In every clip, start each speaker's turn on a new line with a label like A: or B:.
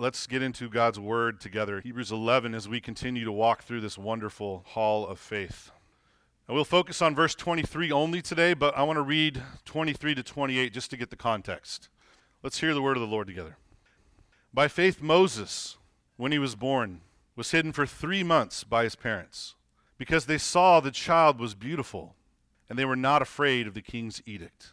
A: let's get into God's word together. Hebrews 11 as we continue to walk through this wonderful hall of faith. And we'll focus on verse 23 only today, but I want to read 23 to 28 just to get the context. Let's hear the word of the Lord together. By faith, Moses, when he was born, was hidden for three months by his parents, because they saw the child was beautiful, and they were not afraid of the king's edict.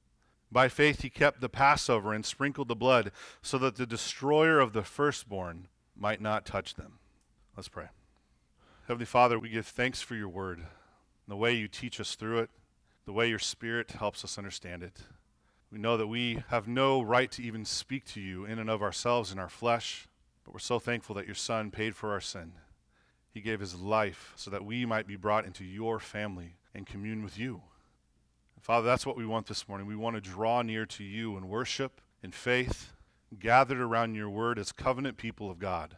A: By faith he kept the Passover and sprinkled the blood, so that the destroyer of the firstborn might not touch them. Let's pray. Heavenly Father, we give thanks for your word, the way you teach us through it, the way your Spirit helps us understand it. We know that we have no right to even speak to you in and of ourselves in our flesh, but we're so thankful that your Son paid for our sin. He gave his life so that we might be brought into your family and commune with you. Father, that's what we want this morning. We want to draw near to you in worship, in faith, gathered around your word as covenant people of God.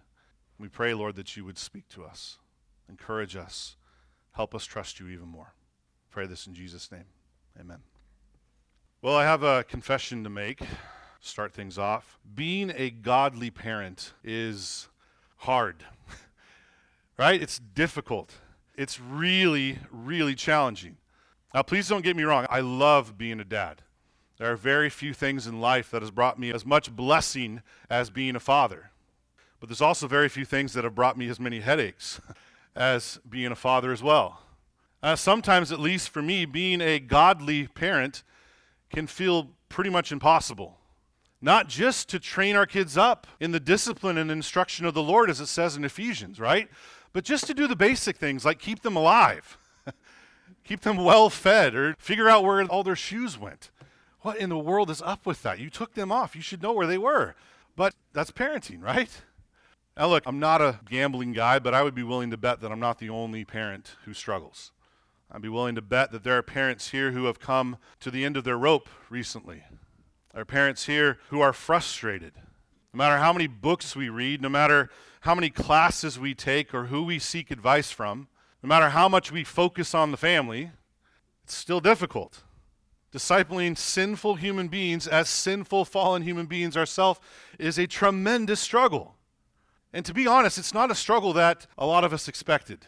A: We pray, Lord, that you would speak to us, encourage us, help us trust you even more. Pray this in Jesus' name. Amen. Well, I have a confession to make. Start things off. Being a godly parent is hard, right? It's difficult. It's really, really challenging. Now, please don't get me wrong. I love being a dad. There are very few things in life that has brought me as much blessing as being a father. But there's also very few things that have brought me as many headaches as being a father as well. Uh, sometimes, at least for me, being a godly parent can feel pretty much impossible. Not just to train our kids up in the discipline and instruction of the Lord, as it says in Ephesians, right? But just to do the basic things like keep them alive keep them well fed, or figure out where all their shoes went. What in the world is up with that? You took them off. You should know where they were. But that's parenting, right? Now, look, I'm not a gambling guy, but I would be willing to bet that I'm not the only parent who struggles. I'd be willing to bet that there are parents here who have come to the end of their rope recently. There are parents here who are frustrated. No matter how many books we read, no matter how many classes we take or who we seek advice from, no matter how much we focus on the family, it's still difficult. Discipling sinful human beings as sinful, fallen human beings ourselves is a tremendous struggle. And to be honest, it's not a struggle that a lot of us expected.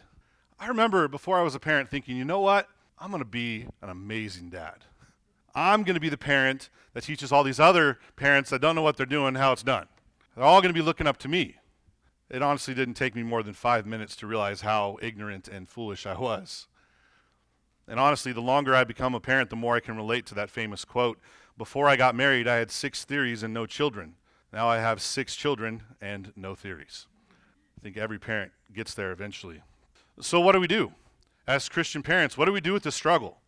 A: I remember before I was a parent thinking, you know what? I'm going to be an amazing dad. I'm going to be the parent that teaches all these other parents that don't know what they're doing how it's done. They're all going to be looking up to me. It honestly didn't take me more than five minutes to realize how ignorant and foolish I was. And honestly, the longer I become a parent, the more I can relate to that famous quote Before I got married, I had six theories and no children. Now I have six children and no theories. I think every parent gets there eventually. So, what do we do? As Christian parents, what do we do with the struggle?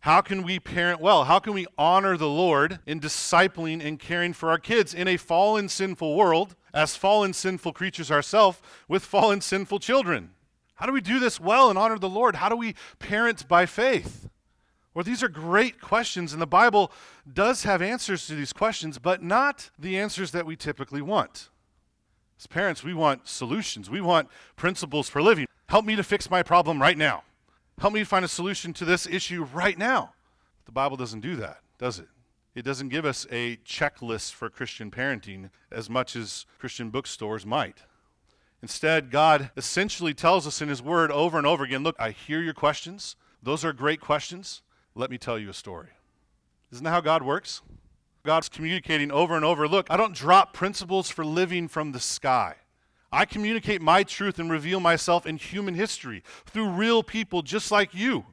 A: How can we parent well? How can we honor the Lord in discipling and caring for our kids in a fallen, sinful world, as fallen, sinful creatures ourselves, with fallen, sinful children? How do we do this well and honor the Lord? How do we parent by faith? Well, these are great questions, and the Bible does have answers to these questions, but not the answers that we typically want. As parents, we want solutions, we want principles for living. Help me to fix my problem right now. Help me find a solution to this issue right now. The Bible doesn't do that, does it? It doesn't give us a checklist for Christian parenting as much as Christian bookstores might. Instead, God essentially tells us in His Word over and over again look, I hear your questions. Those are great questions. Let me tell you a story. Isn't that how God works? God's communicating over and over look, I don't drop principles for living from the sky. I communicate my truth and reveal myself in human history through real people just like you.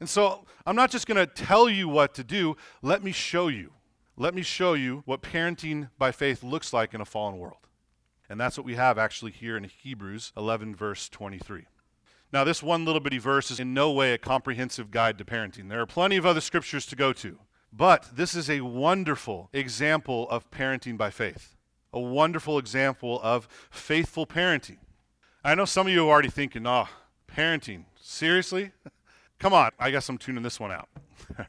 A: And so I'm not just going to tell you what to do, let me show you. Let me show you what parenting by faith looks like in a fallen world. And that's what we have actually here in Hebrews 11, verse 23. Now, this one little bitty verse is in no way a comprehensive guide to parenting. There are plenty of other scriptures to go to, but this is a wonderful example of parenting by faith a wonderful example of faithful parenting. I know some of you are already thinking, oh, parenting, seriously? Come on, I guess I'm tuning this one out.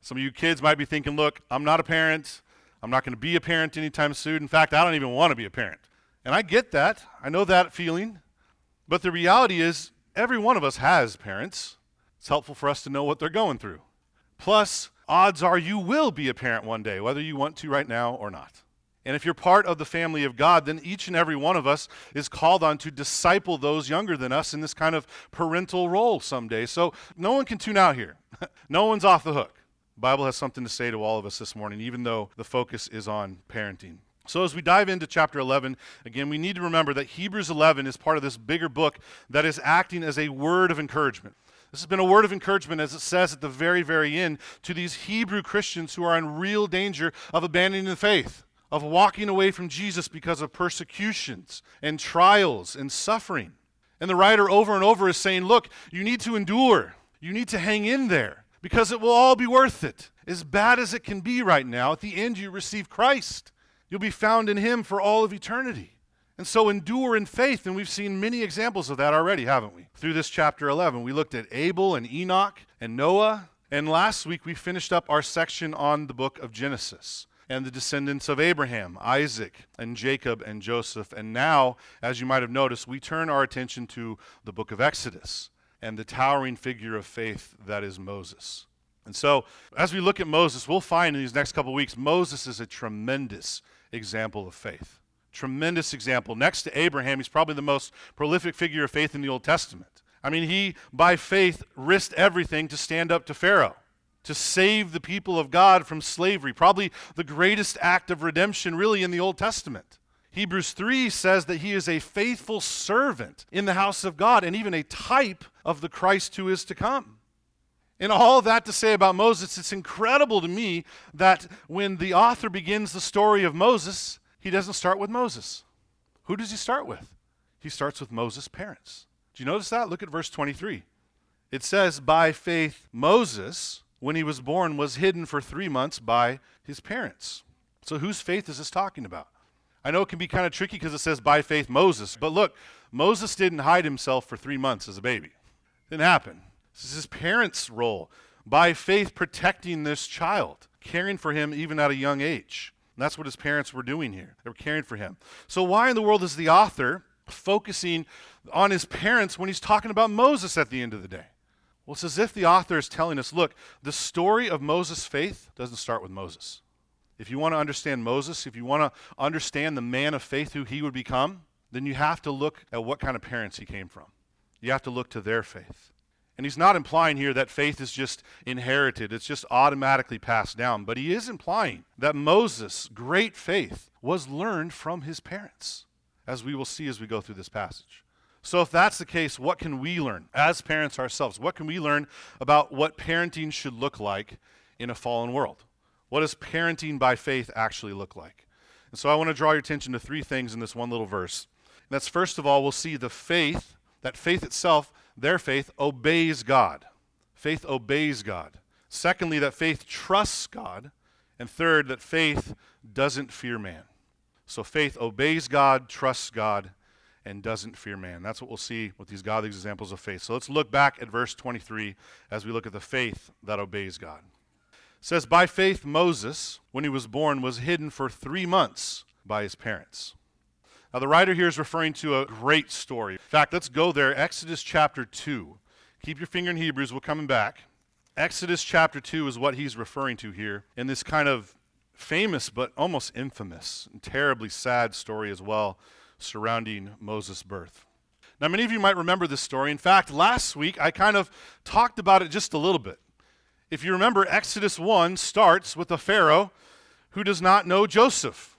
A: some of you kids might be thinking, look, I'm not a parent. I'm not going to be a parent anytime soon. In fact, I don't even want to be a parent. And I get that. I know that feeling. But the reality is, every one of us has parents. It's helpful for us to know what they're going through. Plus, odds are you will be a parent one day, whether you want to right now or not. And if you're part of the family of God, then each and every one of us is called on to disciple those younger than us in this kind of parental role someday. So no one can tune out here. no one's off the hook. The Bible has something to say to all of us this morning, even though the focus is on parenting. So, as we dive into chapter 11, again, we need to remember that Hebrews 11 is part of this bigger book that is acting as a word of encouragement. This has been a word of encouragement, as it says at the very, very end, to these Hebrew Christians who are in real danger of abandoning the faith, of walking away from Jesus because of persecutions and trials and suffering. And the writer over and over is saying, Look, you need to endure, you need to hang in there, because it will all be worth it. As bad as it can be right now, at the end, you receive Christ. You'll be found in Him for all of eternity. And so endure in faith, and we've seen many examples of that already, haven't we? Through this chapter 11, we looked at Abel and Enoch and Noah, and last week we finished up our section on the book of Genesis and the descendants of Abraham, Isaac, and Jacob and Joseph. And now, as you might have noticed, we turn our attention to the book of Exodus and the towering figure of faith that is Moses. And so, as we look at Moses, we'll find in these next couple weeks, Moses is a tremendous example of faith. Tremendous example. Next to Abraham, he's probably the most prolific figure of faith in the Old Testament. I mean, he, by faith, risked everything to stand up to Pharaoh, to save the people of God from slavery. Probably the greatest act of redemption, really, in the Old Testament. Hebrews 3 says that he is a faithful servant in the house of God and even a type of the Christ who is to come. And all that to say about Moses, it's incredible to me that when the author begins the story of Moses, he doesn't start with Moses. Who does he start with? He starts with Moses' parents. Do you notice that? Look at verse 23. It says, By faith, Moses, when he was born, was hidden for three months by his parents. So whose faith is this talking about? I know it can be kind of tricky because it says, By faith, Moses. But look, Moses didn't hide himself for three months as a baby. Didn't happen. This is his parents' role. By faith, protecting this child, caring for him even at a young age. And that's what his parents were doing here. They were caring for him. So, why in the world is the author focusing on his parents when he's talking about Moses at the end of the day? Well, it's as if the author is telling us look, the story of Moses' faith doesn't start with Moses. If you want to understand Moses, if you want to understand the man of faith who he would become, then you have to look at what kind of parents he came from. You have to look to their faith. And he's not implying here that faith is just inherited, it's just automatically passed down. But he is implying that Moses' great faith was learned from his parents, as we will see as we go through this passage. So, if that's the case, what can we learn as parents ourselves? What can we learn about what parenting should look like in a fallen world? What does parenting by faith actually look like? And so, I want to draw your attention to three things in this one little verse. And that's first of all, we'll see the faith, that faith itself their faith obeys God. Faith obeys God. Secondly, that faith trusts God. And third, that faith doesn't fear man. So faith obeys God, trusts God, and doesn't fear man. That's what we'll see with these godly examples of faith. So let's look back at verse 23 as we look at the faith that obeys God. It says, By faith, Moses, when he was born, was hidden for three months by his parents. Now, the writer here is referring to a great story. In fact, let's go there. Exodus chapter 2. Keep your finger in Hebrews. We're coming back. Exodus chapter 2 is what he's referring to here in this kind of famous but almost infamous and terribly sad story as well surrounding Moses' birth. Now, many of you might remember this story. In fact, last week I kind of talked about it just a little bit. If you remember, Exodus 1 starts with a Pharaoh who does not know Joseph.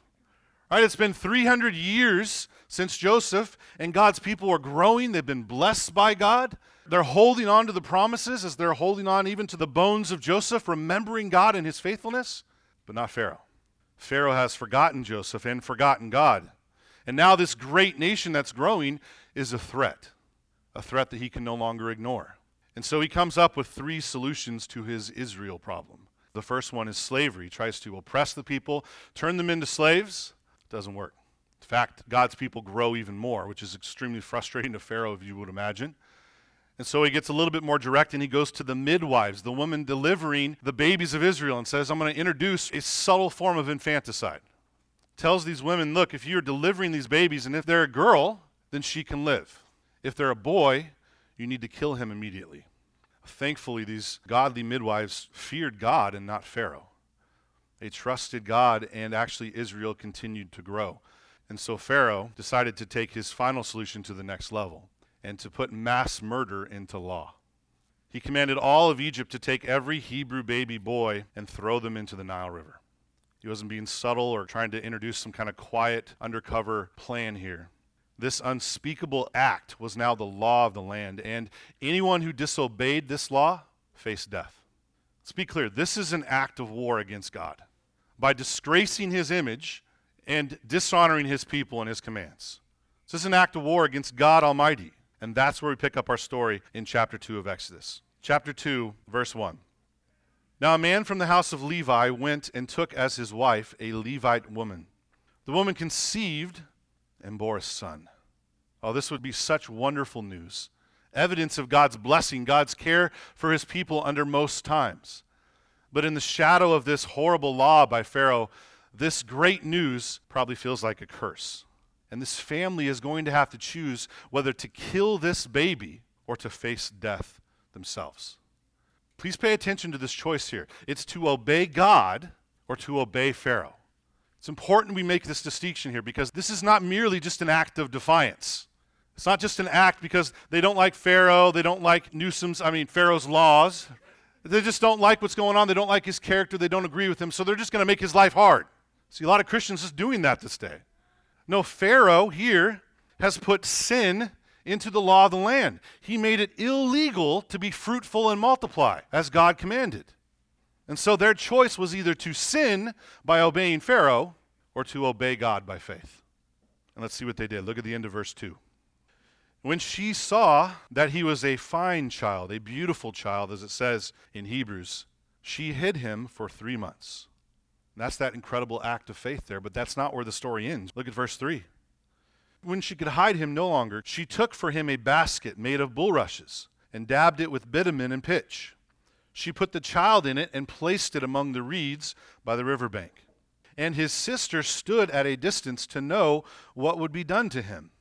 A: Right? It's been 300 years since Joseph, and God's people are growing. They've been blessed by God. They're holding on to the promises as they're holding on even to the bones of Joseph, remembering God and his faithfulness, but not Pharaoh. Pharaoh has forgotten Joseph and forgotten God. And now this great nation that's growing is a threat, a threat that he can no longer ignore. And so he comes up with three solutions to his Israel problem. The first one is slavery. He tries to oppress the people, turn them into slaves, doesn't work. In fact, God's people grow even more, which is extremely frustrating to Pharaoh, if you would imagine. And so he gets a little bit more direct and he goes to the midwives, the woman delivering the babies of Israel, and says, I'm going to introduce a subtle form of infanticide. Tells these women, look, if you're delivering these babies and if they're a girl, then she can live. If they're a boy, you need to kill him immediately. Thankfully, these godly midwives feared God and not Pharaoh. They trusted God, and actually, Israel continued to grow. And so Pharaoh decided to take his final solution to the next level and to put mass murder into law. He commanded all of Egypt to take every Hebrew baby boy and throw them into the Nile River. He wasn't being subtle or trying to introduce some kind of quiet, undercover plan here. This unspeakable act was now the law of the land, and anyone who disobeyed this law faced death. Let's be clear this is an act of war against God by disgracing his image and dishonoring his people and his commands. This is an act of war against God Almighty. And that's where we pick up our story in chapter 2 of Exodus. Chapter 2, verse 1. Now a man from the house of Levi went and took as his wife a Levite woman. The woman conceived and bore a son. Oh, this would be such wonderful news. Evidence of God's blessing, God's care for his people under most times. But in the shadow of this horrible law by Pharaoh, this great news probably feels like a curse. And this family is going to have to choose whether to kill this baby or to face death themselves. Please pay attention to this choice here. It's to obey God or to obey Pharaoh. It's important we make this distinction here because this is not merely just an act of defiance. It's not just an act because they don't like Pharaoh, they don't like Newsom's, I mean, Pharaoh's laws. They just don't like what's going on, they don't like his character, they don't agree with him, so they're just going to make his life hard. See, a lot of Christians is doing that this day. No, Pharaoh here has put sin into the law of the land. He made it illegal to be fruitful and multiply, as God commanded. And so their choice was either to sin by obeying Pharaoh or to obey God by faith. And let's see what they did. Look at the end of verse 2. When she saw that he was a fine child, a beautiful child, as it says in Hebrews, she hid him for three months. That's that incredible act of faith there, but that's not where the story ends. Look at verse 3. When she could hide him no longer, she took for him a basket made of bulrushes and dabbed it with bitumen and pitch. She put the child in it and placed it among the reeds by the river bank. And his sister stood at a distance to know what would be done to him.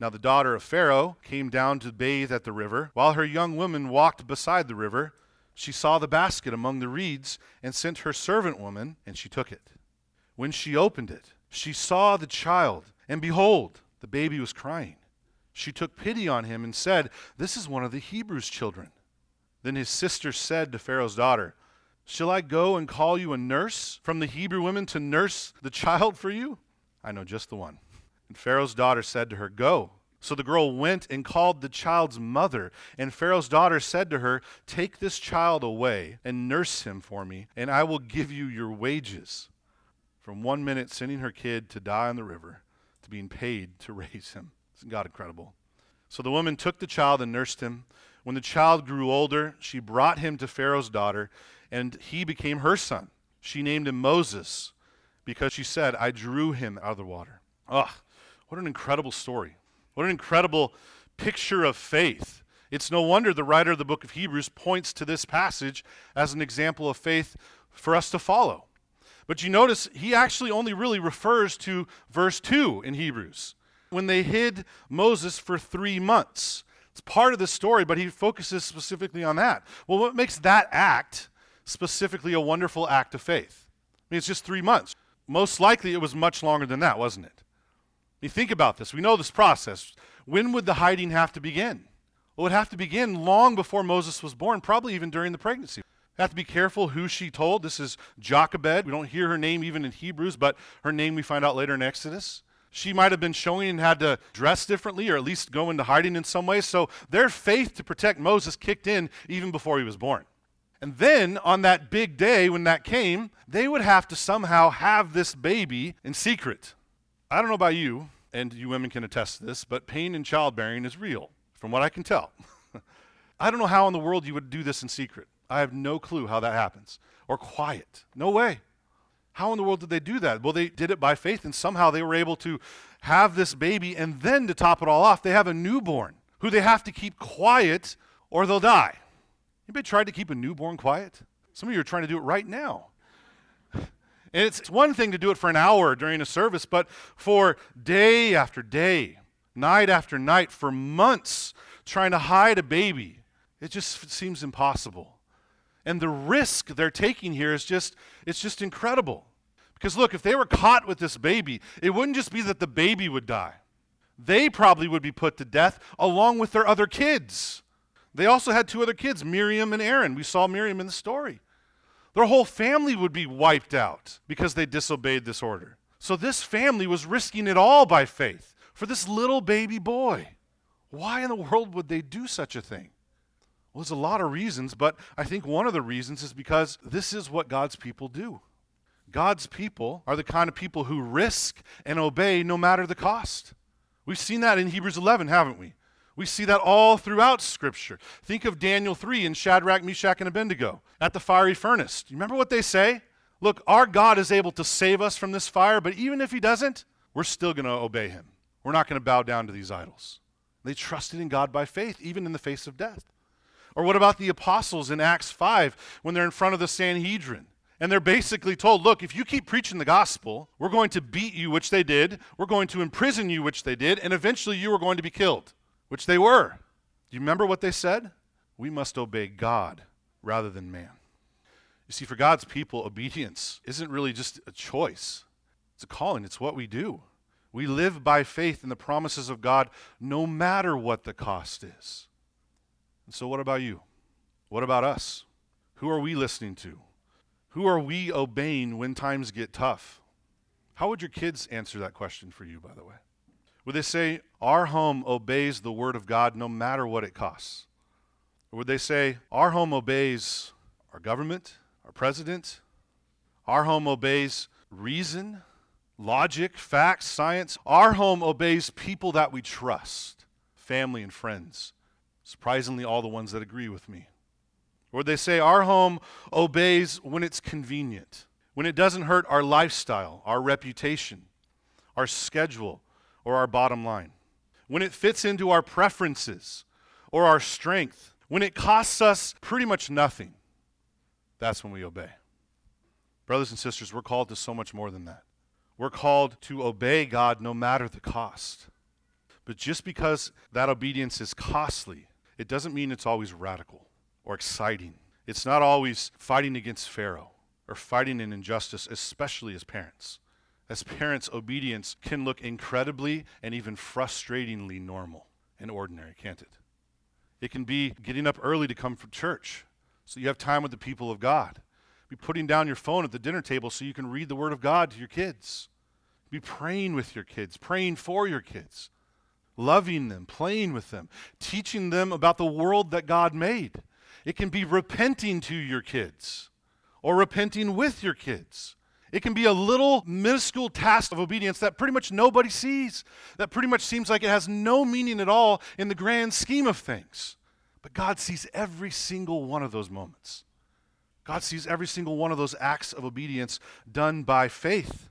A: Now the daughter of Pharaoh came down to bathe at the river, while her young women walked beside the river she saw the basket among the reeds and sent her servant woman, and she took it. When she opened it, she saw the child, and behold, the baby was crying. She took pity on him and said, This is one of the Hebrews' children. Then his sister said to Pharaoh's daughter, Shall I go and call you a nurse from the Hebrew women to nurse the child for you? I know just the one. And Pharaoh's daughter said to her, Go. So the girl went and called the child's mother. And Pharaoh's daughter said to her, Take this child away and nurse him for me, and I will give you your wages. From one minute sending her kid to die on the river to being paid to raise him. Isn't God incredible? So the woman took the child and nursed him. When the child grew older, she brought him to Pharaoh's daughter, and he became her son. She named him Moses because she said, I drew him out of the water. Ugh, what an incredible story. What an incredible picture of faith. It's no wonder the writer of the book of Hebrews points to this passage as an example of faith for us to follow. But you notice he actually only really refers to verse 2 in Hebrews when they hid Moses for three months. It's part of the story, but he focuses specifically on that. Well, what makes that act specifically a wonderful act of faith? I mean, it's just three months. Most likely it was much longer than that, wasn't it? You think about this. We know this process. When would the hiding have to begin? Well, it would have to begin long before Moses was born, probably even during the pregnancy. Have to be careful who she told. This is Jochebed. We don't hear her name even in Hebrews, but her name we find out later in Exodus. She might have been showing and had to dress differently or at least go into hiding in some way. So their faith to protect Moses kicked in even before he was born. And then on that big day when that came, they would have to somehow have this baby in secret. I don't know about you, and you women can attest to this, but pain in childbearing is real, from what I can tell. I don't know how in the world you would do this in secret. I have no clue how that happens. Or quiet. No way. How in the world did they do that? Well, they did it by faith, and somehow they were able to have this baby, and then to top it all off, they have a newborn who they have to keep quiet or they'll die. Anybody tried to keep a newborn quiet? Some of you are trying to do it right now. And it's one thing to do it for an hour during a service, but for day after day, night after night, for months, trying to hide a baby, it just seems impossible. And the risk they're taking here is just, it's just incredible. Because look, if they were caught with this baby, it wouldn't just be that the baby would die. They probably would be put to death along with their other kids. They also had two other kids, Miriam and Aaron. We saw Miriam in the story. Their whole family would be wiped out because they disobeyed this order. So this family was risking it all by faith for this little baby boy. Why in the world would they do such a thing? Well, there's a lot of reasons, but I think one of the reasons is because this is what God's people do. God's people are the kind of people who risk and obey no matter the cost. We've seen that in Hebrews 11, haven't we? We see that all throughout Scripture. Think of Daniel 3 and Shadrach, Meshach, and Abednego at the fiery furnace. You remember what they say? Look, our God is able to save us from this fire, but even if He doesn't, we're still going to obey Him. We're not going to bow down to these idols. They trusted in God by faith, even in the face of death. Or what about the apostles in Acts 5 when they're in front of the Sanhedrin? And they're basically told, look, if you keep preaching the gospel, we're going to beat you, which they did. We're going to imprison you, which they did. And eventually you are going to be killed which they were. Do you remember what they said? We must obey God rather than man. You see, for God's people, obedience isn't really just a choice, it's a calling, it's what we do. We live by faith in the promises of God no matter what the cost is. And so, what about you? What about us? Who are we listening to? Who are we obeying when times get tough? How would your kids answer that question for you, by the way? Would they say, Our home obeys the word of God no matter what it costs? Or would they say, Our home obeys our government, our president? Our home obeys reason, logic, facts, science. Our home obeys people that we trust, family and friends. Surprisingly, all the ones that agree with me. Or they say, Our home obeys when it's convenient, when it doesn't hurt our lifestyle, our reputation, our schedule, or our bottom line, when it fits into our preferences or our strength, when it costs us pretty much nothing, that's when we obey. Brothers and sisters, we're called to so much more than that. We're called to obey God no matter the cost. But just because that obedience is costly, it doesn't mean it's always radical or exciting. It's not always fighting against Pharaoh or fighting an injustice, especially as parents. As parents, obedience can look incredibly and even frustratingly normal and ordinary, can't it? It can be getting up early to come from church so you have time with the people of God. Be putting down your phone at the dinner table so you can read the Word of God to your kids. Be praying with your kids, praying for your kids, loving them, playing with them, teaching them about the world that God made. It can be repenting to your kids or repenting with your kids. It can be a little minuscule task of obedience that pretty much nobody sees, that pretty much seems like it has no meaning at all in the grand scheme of things. But God sees every single one of those moments. God sees every single one of those acts of obedience done by faith.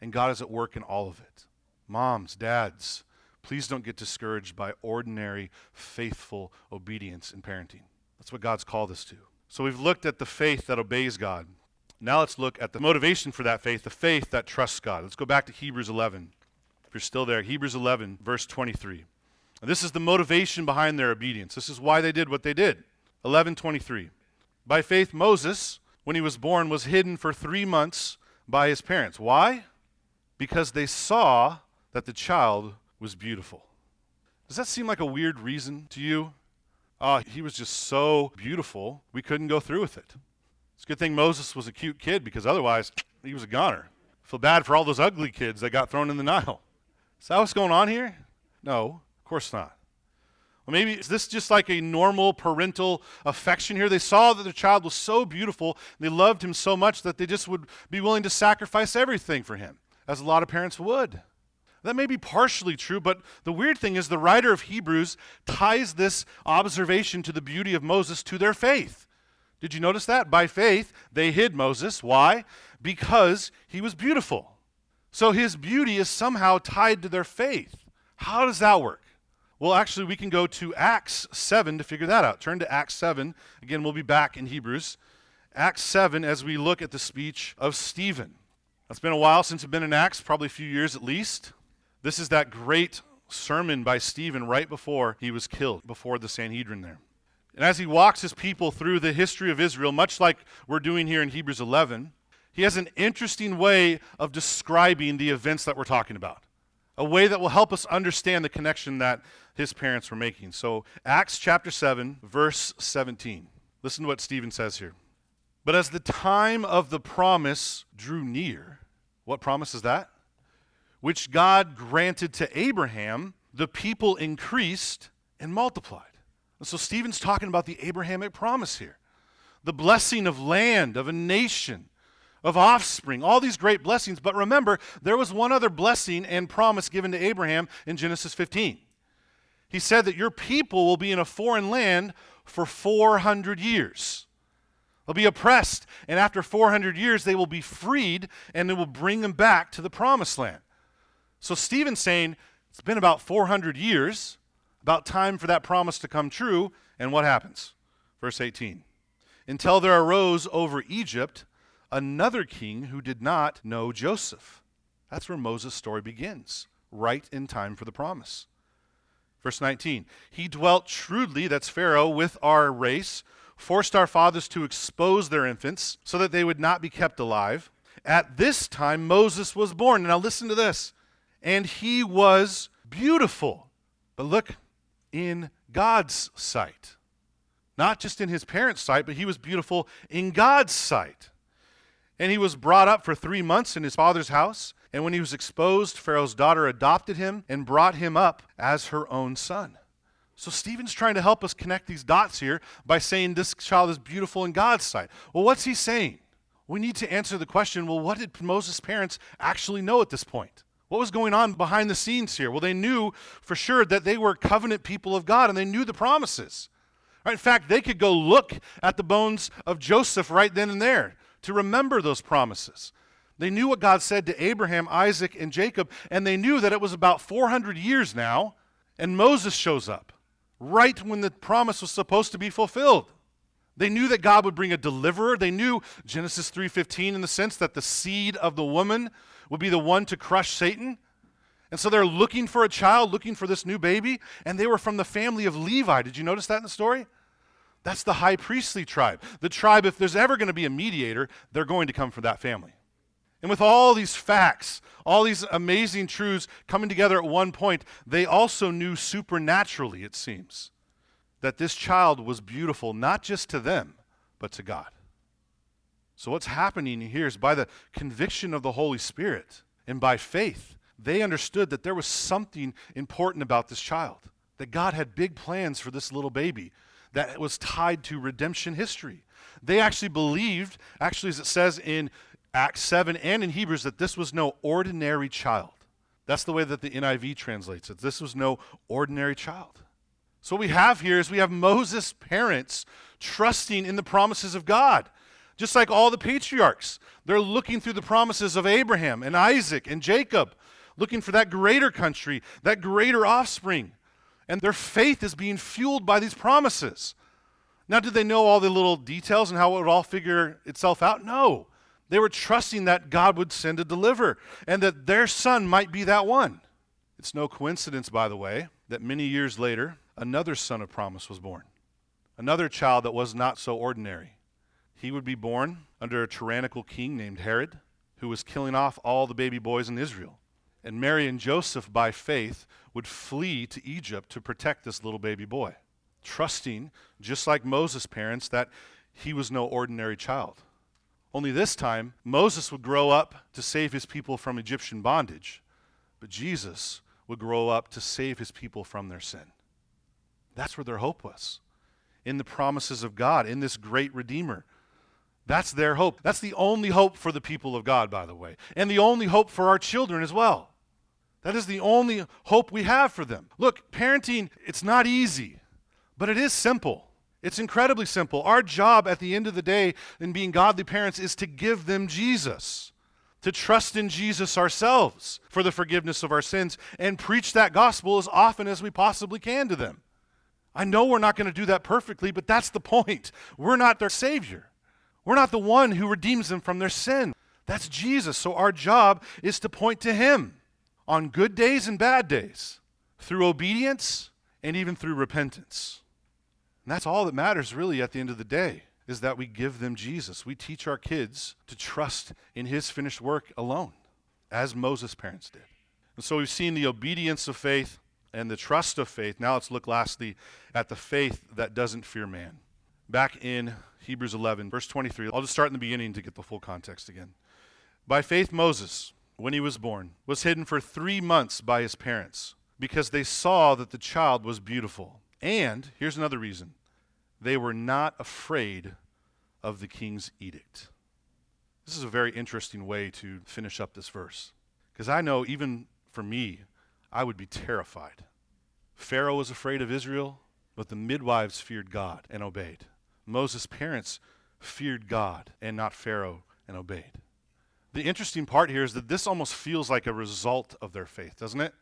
A: And God is at work in all of it. Moms, dads, please don't get discouraged by ordinary, faithful obedience in parenting. That's what God's called us to. So we've looked at the faith that obeys God. Now let's look at the motivation for that faith, the faith that trusts God. Let's go back to Hebrews 11. If you're still there, Hebrews 11, verse 23. And this is the motivation behind their obedience. This is why they did what they did. 11:23. By faith Moses, when he was born, was hidden for 3 months by his parents. Why? Because they saw that the child was beautiful. Does that seem like a weird reason to you? Oh, he was just so beautiful, we couldn't go through with it. It's a good thing Moses was a cute kid because otherwise he was a goner. I feel bad for all those ugly kids that got thrown in the Nile. Is that what's going on here? No, of course not. Well, maybe is this just like a normal parental affection here? They saw that their child was so beautiful, they loved him so much that they just would be willing to sacrifice everything for him, as a lot of parents would. That may be partially true, but the weird thing is the writer of Hebrews ties this observation to the beauty of Moses to their faith. Did you notice that? By faith, they hid Moses. Why? Because he was beautiful. So his beauty is somehow tied to their faith. How does that work? Well, actually, we can go to Acts 7 to figure that out. Turn to Acts 7. Again, we'll be back in Hebrews. Acts 7 as we look at the speech of Stephen. It's been a while since I've been in Acts, probably a few years at least. This is that great sermon by Stephen right before he was killed, before the Sanhedrin there. And as he walks his people through the history of Israel, much like we're doing here in Hebrews 11, he has an interesting way of describing the events that we're talking about, a way that will help us understand the connection that his parents were making. So, Acts chapter 7, verse 17. Listen to what Stephen says here. But as the time of the promise drew near, what promise is that? Which God granted to Abraham, the people increased and multiplied. So Stephen's talking about the Abrahamic promise here the blessing of land, of a nation, of offspring, all these great blessings. But remember, there was one other blessing and promise given to Abraham in Genesis 15. He said that your people will be in a foreign land for 400 years. They'll be oppressed, and after 400 years, they will be freed, and it will bring them back to the promised land. So Stephen's saying it's been about 400 years about time for that promise to come true. And what happens? Verse 18 Until there arose over Egypt another king who did not know Joseph. That's where Moses' story begins, right in time for the promise. Verse 19 He dwelt shrewdly, that's Pharaoh, with our race, forced our fathers to expose their infants so that they would not be kept alive. At this time, Moses was born. Now, listen to this. And he was beautiful. But look, in God's sight. Not just in his parents' sight, but he was beautiful in God's sight. And he was brought up for three months in his father's house. And when he was exposed, Pharaoh's daughter adopted him and brought him up as her own son. So Stephen's trying to help us connect these dots here by saying this child is beautiful in God's sight. Well, what's he saying? We need to answer the question well, what did Moses' parents actually know at this point? What was going on behind the scenes here? Well, they knew for sure that they were covenant people of God and they knew the promises. Right? In fact, they could go look at the bones of Joseph right then and there to remember those promises. They knew what God said to Abraham, Isaac, and Jacob, and they knew that it was about 400 years now, and Moses shows up right when the promise was supposed to be fulfilled. They knew that God would bring a deliverer. They knew Genesis 3:15 in the sense that the seed of the woman would be the one to crush Satan. And so they're looking for a child, looking for this new baby, and they were from the family of Levi. Did you notice that in the story? That's the high priestly tribe. The tribe, if there's ever going to be a mediator, they're going to come from that family. And with all these facts, all these amazing truths coming together at one point, they also knew supernaturally, it seems, that this child was beautiful, not just to them, but to God. So, what's happening here is by the conviction of the Holy Spirit and by faith, they understood that there was something important about this child, that God had big plans for this little baby that was tied to redemption history. They actually believed, actually, as it says in Acts 7 and in Hebrews, that this was no ordinary child. That's the way that the NIV translates it. This was no ordinary child. So, what we have here is we have Moses' parents trusting in the promises of God. Just like all the patriarchs, they're looking through the promises of Abraham and Isaac and Jacob, looking for that greater country, that greater offspring. And their faith is being fueled by these promises. Now, did they know all the little details and how it would all figure itself out? No. They were trusting that God would send a deliverer and that their son might be that one. It's no coincidence, by the way, that many years later, another son of promise was born. Another child that was not so ordinary. He would be born under a tyrannical king named Herod, who was killing off all the baby boys in Israel. And Mary and Joseph, by faith, would flee to Egypt to protect this little baby boy, trusting, just like Moses' parents, that he was no ordinary child. Only this time, Moses would grow up to save his people from Egyptian bondage, but Jesus would grow up to save his people from their sin. That's where their hope was in the promises of God, in this great Redeemer that's their hope. That's the only hope for the people of God, by the way, and the only hope for our children as well. That is the only hope we have for them. Look, parenting, it's not easy, but it is simple. It's incredibly simple. Our job at the end of the day in being godly parents is to give them Jesus, to trust in Jesus ourselves for the forgiveness of our sins, and preach that gospel as often as we possibly can to them. I know we're not going to do that perfectly, but that's the point. We're not their Savior. We're not the one who redeems them from their sin. That's Jesus. So our job is to point to Him on good days and bad days, through obedience and even through repentance. And that's all that matters really at the end of the day is that we give them Jesus. We teach our kids to trust in his finished work alone, as Moses' parents did. And so we've seen the obedience of faith and the trust of faith. Now let's look lastly at the faith that doesn't fear man. Back in Hebrews 11, verse 23, I'll just start in the beginning to get the full context again. By faith, Moses, when he was born, was hidden for three months by his parents because they saw that the child was beautiful. And here's another reason they were not afraid of the king's edict. This is a very interesting way to finish up this verse. Because I know, even for me, I would be terrified. Pharaoh was afraid of Israel, but the midwives feared God and obeyed. Moses' parents feared God and not Pharaoh and obeyed. The interesting part here is that this almost feels like a result of their faith, doesn't it?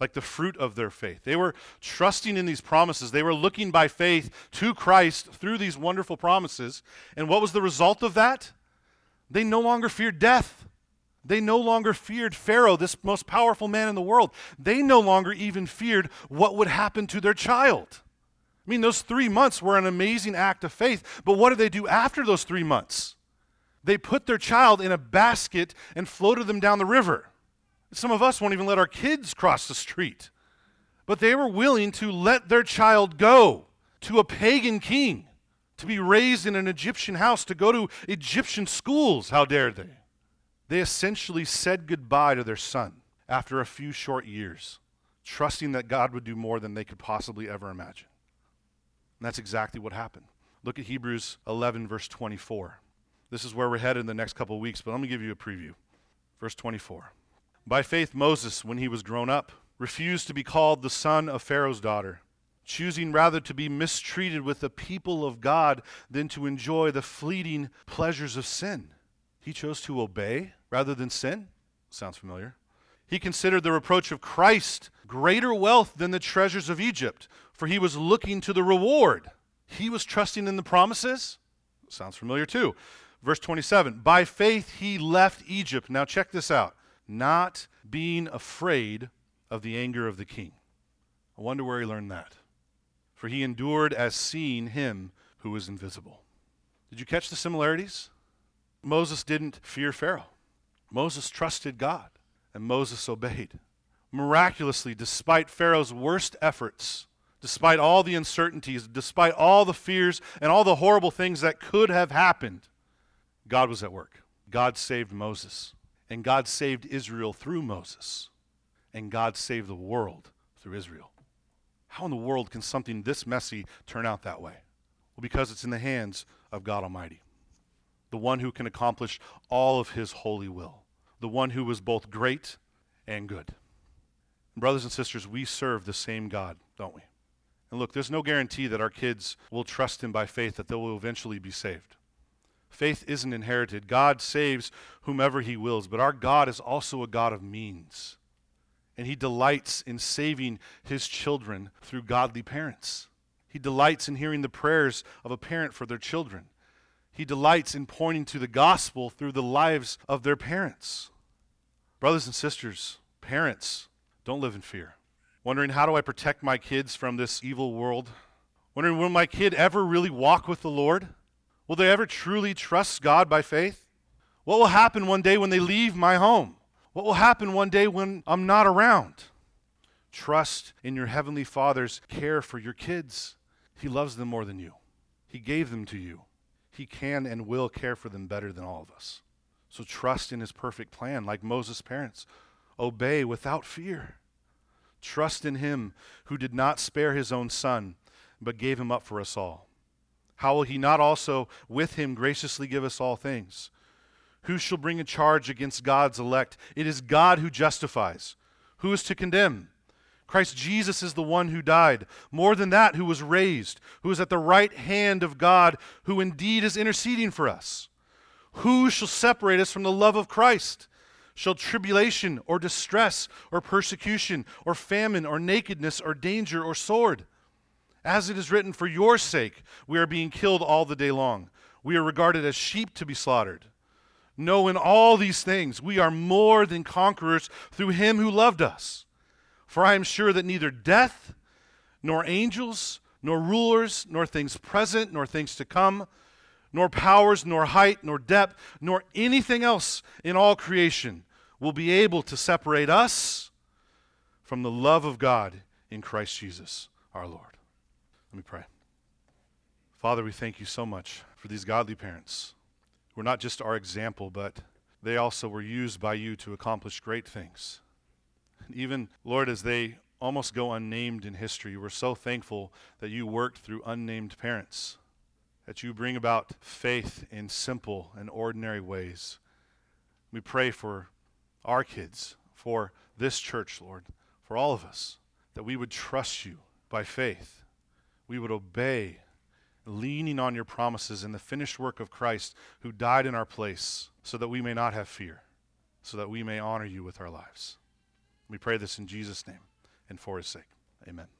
A: like the fruit of their faith. They were trusting in these promises. They were looking by faith to Christ through these wonderful promises. And what was the result of that? They no longer feared death. They no longer feared Pharaoh, this most powerful man in the world. They no longer even feared what would happen to their child. I mean, those three months were an amazing act of faith, but what did they do after those three months? They put their child in a basket and floated them down the river. Some of us won't even let our kids cross the street. But they were willing to let their child go to a pagan king, to be raised in an Egyptian house, to go to Egyptian schools. How dare they? They essentially said goodbye to their son after a few short years, trusting that God would do more than they could possibly ever imagine. And that's exactly what happened. Look at Hebrews 11, verse 24. This is where we're headed in the next couple of weeks, but let me give you a preview. Verse 24. By faith, Moses, when he was grown up, refused to be called the son of Pharaoh's daughter, choosing rather to be mistreated with the people of God than to enjoy the fleeting pleasures of sin. He chose to obey rather than sin. Sounds familiar. He considered the reproach of Christ greater wealth than the treasures of Egypt, for he was looking to the reward. He was trusting in the promises. Sounds familiar too. Verse 27 By faith he left Egypt. Now check this out not being afraid of the anger of the king. I wonder where he learned that. For he endured as seeing him who was invisible. Did you catch the similarities? Moses didn't fear Pharaoh. Moses trusted God, and Moses obeyed. Miraculously, despite Pharaoh's worst efforts, despite all the uncertainties, despite all the fears and all the horrible things that could have happened, God was at work. God saved Moses. And God saved Israel through Moses. And God saved the world through Israel. How in the world can something this messy turn out that way? Well, because it's in the hands of God Almighty, the one who can accomplish all of his holy will, the one who was both great and good. Brothers and sisters, we serve the same God, don't we? And look, there's no guarantee that our kids will trust him by faith that they will eventually be saved. Faith isn't inherited. God saves whomever he wills, but our God is also a God of means. And he delights in saving his children through godly parents. He delights in hearing the prayers of a parent for their children. He delights in pointing to the gospel through the lives of their parents. Brothers and sisters, parents, don't live in fear. Wondering, how do I protect my kids from this evil world? Wondering, will my kid ever really walk with the Lord? Will they ever truly trust God by faith? What will happen one day when they leave my home? What will happen one day when I'm not around? Trust in your Heavenly Father's care for your kids. He loves them more than you, He gave them to you. He can and will care for them better than all of us. So trust in His perfect plan, like Moses' parents. Obey without fear. Trust in Him who did not spare His own Son, but gave Him up for us all. How will he not also with him graciously give us all things? Who shall bring a charge against God's elect? It is God who justifies. Who is to condemn? Christ Jesus is the one who died. More than that, who was raised, who is at the right hand of God, who indeed is interceding for us. Who shall separate us from the love of Christ? Shall tribulation or distress or persecution or famine or nakedness or danger or sword? As it is written, For your sake we are being killed all the day long. We are regarded as sheep to be slaughtered. No, in all these things we are more than conquerors through him who loved us. For I am sure that neither death, nor angels, nor rulers, nor things present, nor things to come, nor powers, nor height, nor depth, nor anything else in all creation will be able to separate us from the love of God in Christ Jesus our Lord. Let me pray. Father, we thank you so much for these godly parents who are not just our example, but they also were used by you to accomplish great things. And even, Lord, as they almost go unnamed in history, we're so thankful that you worked through unnamed parents that you bring about faith in simple and ordinary ways. We pray for our kids, for this church, Lord, for all of us, that we would trust you by faith. We would obey, leaning on your promises and the finished work of Christ who died in our place, so that we may not have fear, so that we may honor you with our lives. We pray this in Jesus' name and for his sake. Amen.